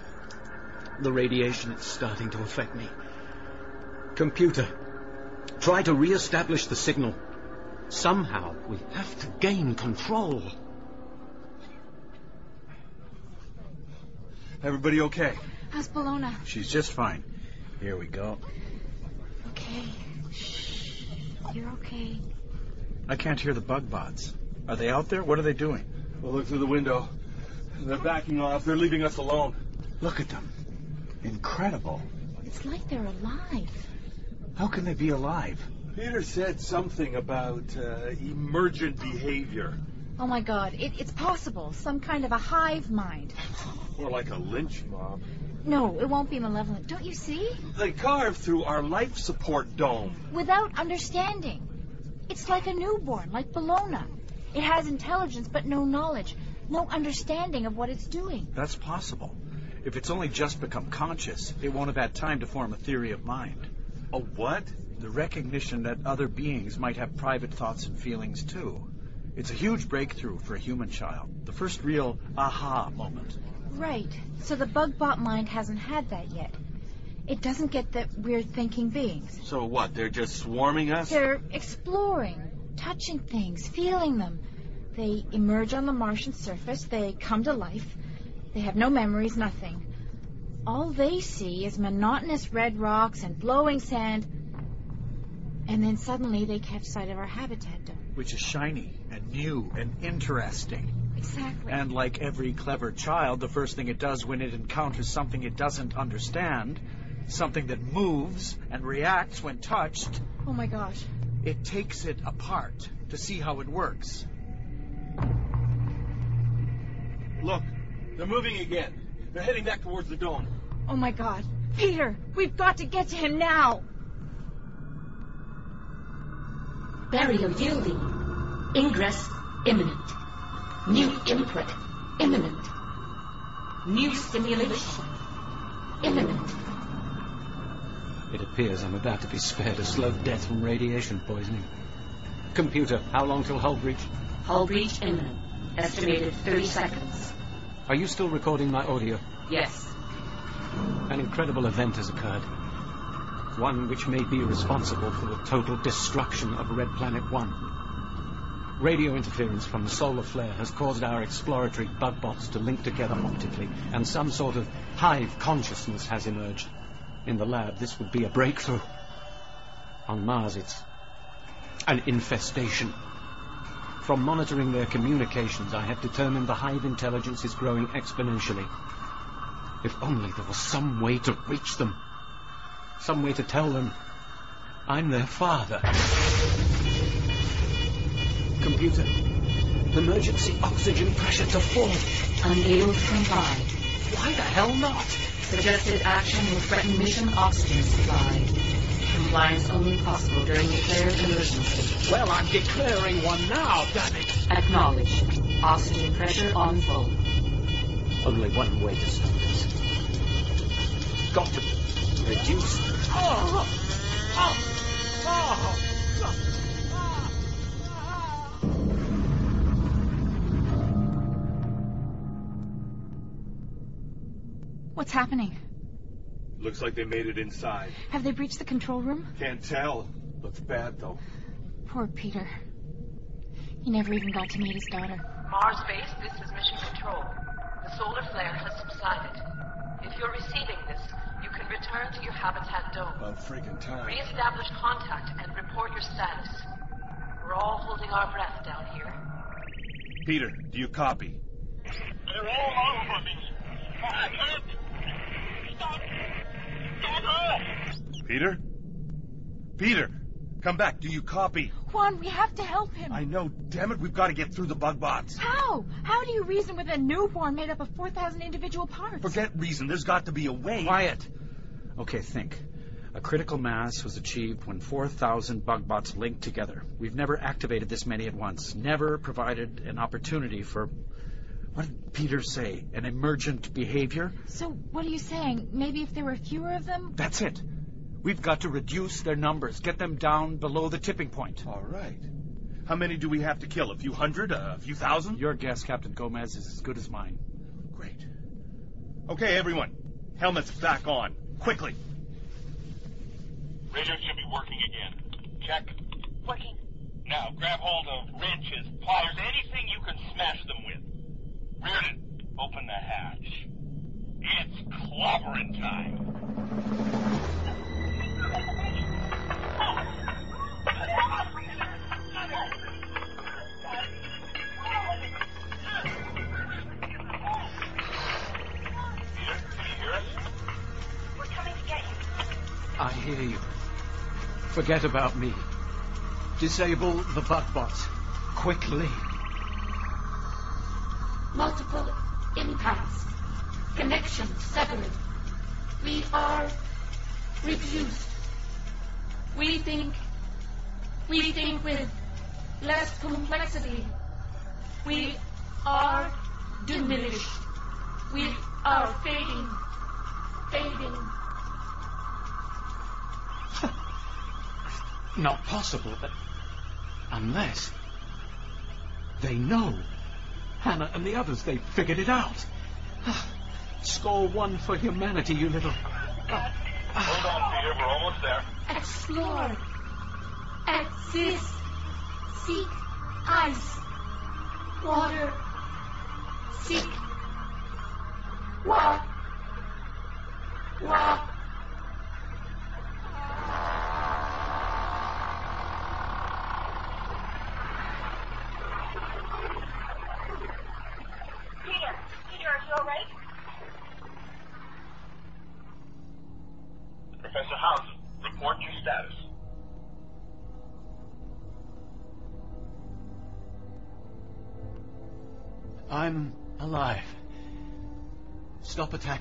the radiation is starting to affect me. Computer, try to re-establish the signal. Somehow, we have to gain control. Everybody okay? How's Bellona? She's just fine. Here we go. Okay. Shh. You're okay. I can't hear the bug bots. Are they out there? What are they doing? Well, look through the window. They're backing off. They're leaving us alone. Look at them. Incredible. It's like they're alive. How can they be alive? Peter said something about uh, emergent behavior. Oh my god, it, it's possible. Some kind of a hive mind. Or like a lynch mob. No, it won't be malevolent. Don't you see? They carved through our life support dome. Without understanding. It's like a newborn, like Bellona. It has intelligence but no knowledge, no understanding of what it's doing. That's possible. If it's only just become conscious, it won't have had time to form a theory of mind. A what? The recognition that other beings might have private thoughts and feelings too. It's a huge breakthrough for a human child. The first real aha moment. Right. So the bug bot mind hasn't had that yet. It doesn't get that we're thinking beings. So what? They're just swarming us? They're exploring, touching things, feeling them. They emerge on the Martian surface, they come to life. They have no memories, nothing. All they see is monotonous red rocks and blowing sand. And then suddenly they catch sight of our habitat dome. Which is shiny and new and interesting. Exactly. And like every clever child, the first thing it does when it encounters something it doesn't understand, something that moves and reacts when touched, Oh my gosh. it takes it apart to see how it works. Look, they're moving again. They're heading back towards the dome. Oh my god. Peter, we've got to get to him now. Barrier yielding. Ingress imminent. New input imminent. New stimulation imminent. It appears I'm about to be spared a slow death from radiation poisoning. Computer, how long till hull breach? Hull breach imminent. Estimated 30 seconds. Are you still recording my audio? Yes. An incredible event has occurred. One which may be responsible for the total destruction of Red Planet 1. Radio interference from the solar flare has caused our exploratory bug bots to link together optically, and some sort of hive consciousness has emerged. In the lab, this would be a breakthrough. On Mars, it's an infestation. From monitoring their communications, I have determined the hive intelligence is growing exponentially. If only there was some way to reach them. Some way to tell them I'm their father. Computer, emergency oxygen pressure to full. Unable to comply. Why the hell not? Suggested action will threaten mission oxygen supply. Compliance only possible during declared emergency. Well, I'm declaring one now, damn it! Acknowledged. Oxygen pressure on full. Only one way to stop this. Got to reduce. Oh! Oh! Oh! What's happening? Looks like they made it inside. Have they breached the control room? Can't tell. Looks bad, though. Poor Peter. He never even got to meet his daughter. Mars base, this is mission control. The solar flare has subsided. If you're receiving this, you can return to your habitat dome. About freaking time. Re-establish contact and report your status. We're all holding our breath down here. Peter, do you copy? They're all over me. I can't. Stop. Stop Peter? Peter! Come back. Do you copy? Juan, we have to help him. I know. Damn it, we've got to get through the bug bots. How? How do you reason with a newborn made up of 4,000 individual parts? Forget reason. There's got to be a way. Quiet. Okay, think. A critical mass was achieved when 4,000 bug bots linked together. We've never activated this many at once. Never provided an opportunity for. What did Peter say? An emergent behavior? So, what are you saying? Maybe if there were fewer of them? That's it. We've got to reduce their numbers, get them down below the tipping point. All right. How many do we have to kill? A few hundred? A few thousand? Your guess, Captain Gomez, is as good as mine. Great. Okay, everyone. Helmets back on. Quickly. Radio should be working again. Check. Working. Now, grab hold of wrenches, pliers, anything you can smash them with. Open the hatch. It's clobbering time. I hear you. Forget about me. Disable the bug bots. Quickly. Multiple impacts. Connections severed. We are reduced. We think. We think with less complexity. We are diminished. We are fading. Fading. Not possible. Unless. They know. Hannah and the others, they figured it out. Ah, score one for humanity, you little. Ah, ah. Hold on, Peter. We're almost there. Explore. Exist. Seek ice. Water. Seek. Walk. Walk.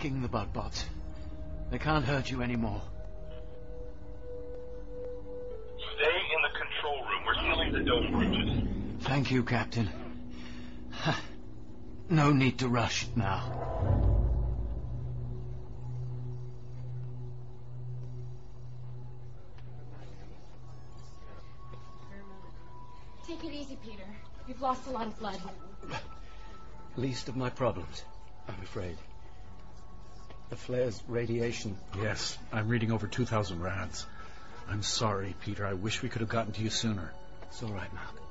Stop attacking the bug bots. They can't hurt you anymore. Stay in the control room. We're sealing the dome bridges. Thank you, Captain. No need to rush now. Take it easy, Peter. You've lost a lot of blood. Least of my problems, I'm afraid. The flare's radiation. Yes, I'm reading over 2,000 rads. I'm sorry, Peter. I wish we could have gotten to you sooner. It's all right, Malcolm.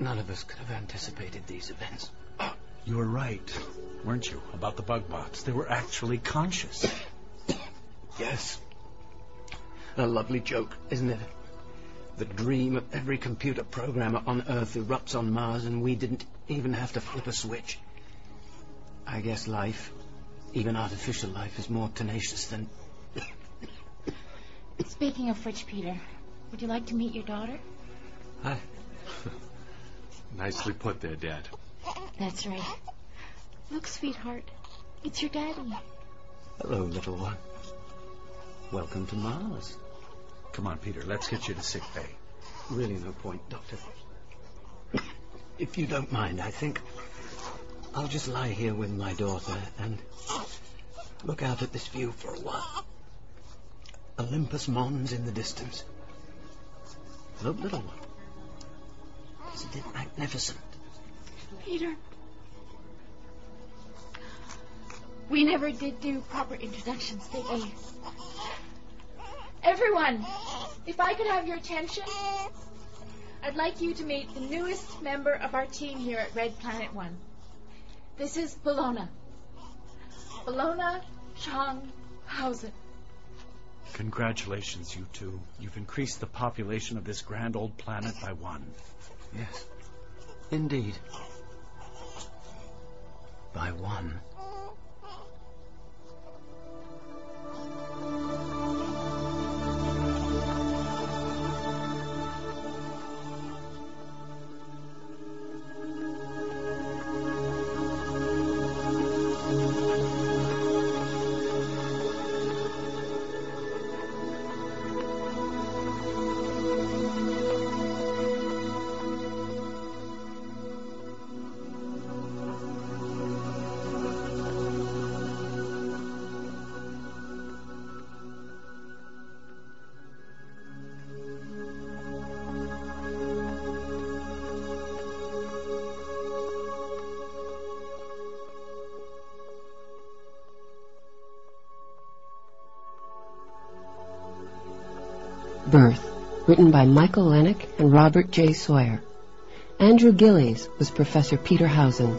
None of us could have anticipated these events. You were right, weren't you, about the bug bots? They were actually conscious. Yes. A lovely joke, isn't it? The dream of every computer programmer on Earth erupts on Mars, and we didn't even have to flip a switch. I guess life, even artificial life, is more tenacious than. Speaking of which, Peter, would you like to meet your daughter? Hi. Nicely put there, Dad. That's right. Look, sweetheart, it's your daddy. Hello, little one. Welcome to Mars. Come on, Peter. Let's get you to sick bay. Really no point, Doctor. If you don't mind, I think I'll just lie here with my daughter and look out at this view for a while. Olympus Mons in the distance. Look, little one. Isn't it magnificent? Peter. We never did do proper introductions, did we? Everyone, if I could have your attention, I'd like you to meet the newest member of our team here at Red Planet One. This is Bellona. Bellona Chong Hausen. Congratulations, you two. You've increased the population of this grand old planet by one. Yes. Indeed. By one. Birth, written by Michael Lennox and Robert J. Sawyer. Andrew Gillies was Professor Peter Hausen.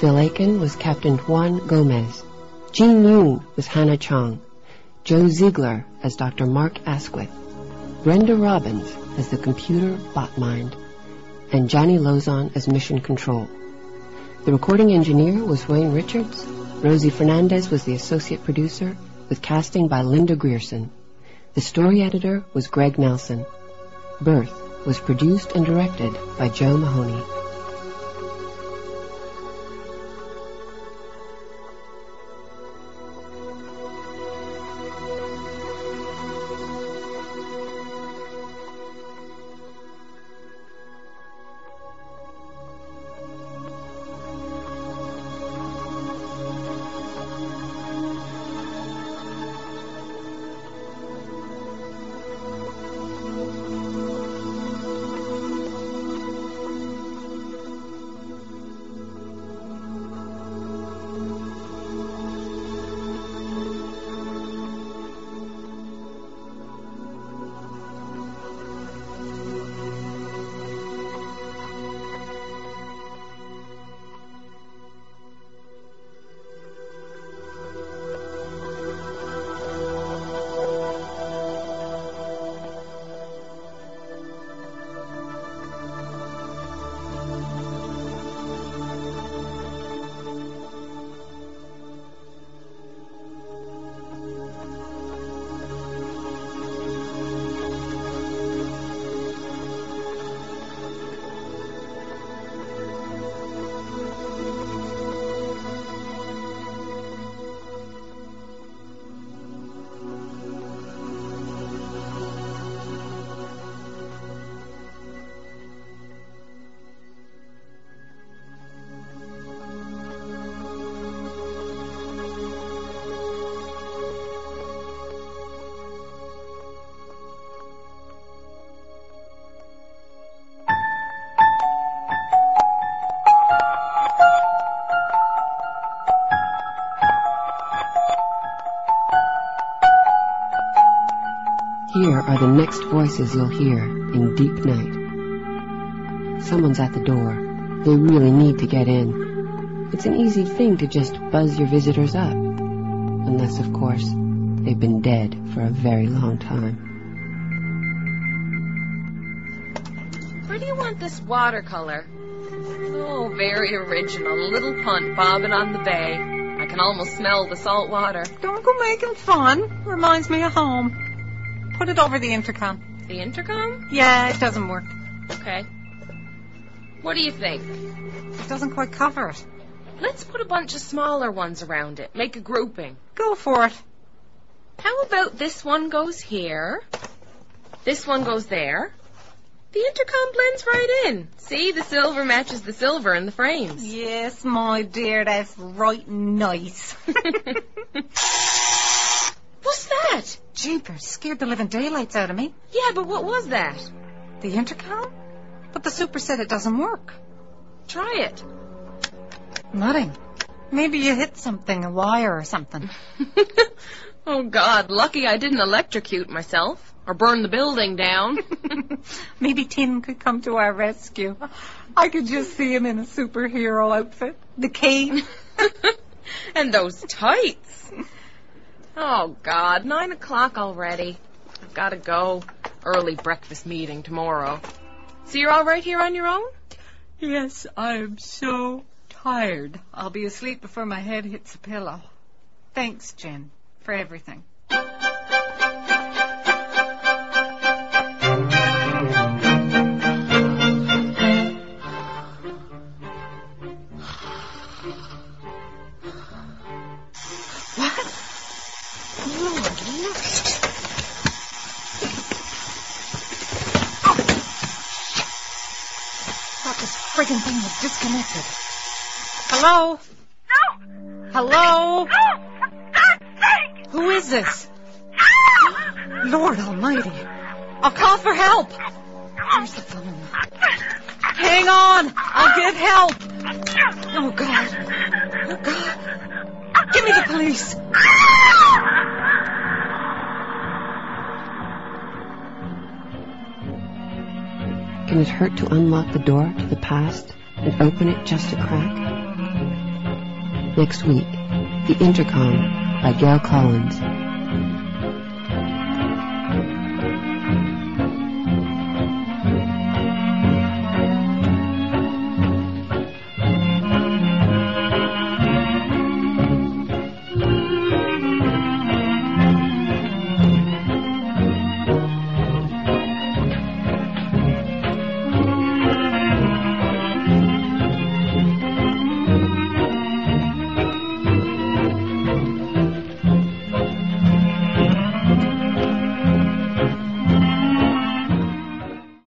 Phil Aiken was Captain Juan Gomez. Jean Yoon was Hannah Chong. Joe Ziegler as Dr. Mark Asquith. Brenda Robbins as the computer bot mind. And Johnny Lozon as mission control. The recording engineer was Wayne Richards. Rosie Fernandez was the associate producer, with casting by Linda Grierson. The story editor was Greg Nelson. Birth was produced and directed by Joe Mahoney. Next voices you'll hear in deep night. Someone's at the door. They really need to get in. It's an easy thing to just buzz your visitors up. Unless, of course, they've been dead for a very long time. Where do you want this watercolor? Oh, very original. Little punt bobbing on the bay. I can almost smell the salt water. Don't go making fun. Reminds me of home. Put it over the intercom. The intercom? Yeah, it doesn't work. Okay. What do you think? It doesn't quite cover it. Let's put a bunch of smaller ones around it. Make a grouping. Go for it. How about this one goes here? This one goes there. The intercom blends right in. See, the silver matches the silver in the frames. Yes, my dear, that's right nice. What's that? Jeepers, scared the living daylights out of me. Yeah, but what was that? The intercom? But the super said it doesn't work. Try it. Nothing. Maybe you hit something, a wire or something. oh, God, lucky I didn't electrocute myself or burn the building down. Maybe Tim could come to our rescue. I could just see him in a superhero outfit. The cape. and those tights. Oh, God, nine o'clock already. I've got to go. Early breakfast meeting tomorrow. So you're all right here on your own? Yes, I'm so tired. I'll be asleep before my head hits the pillow. Thanks, Jen, for everything. Disconnected. Hello? No! Hello? No! God's sake! Who is this? Ah! Lord Almighty. I'll call for help. Where's the phone? Hang on. I'll get help. Oh, God. Oh, God. Give me the police. Can it hurt to unlock the door to the past and open it just a crack? Next week, The Intercom by Gail Collins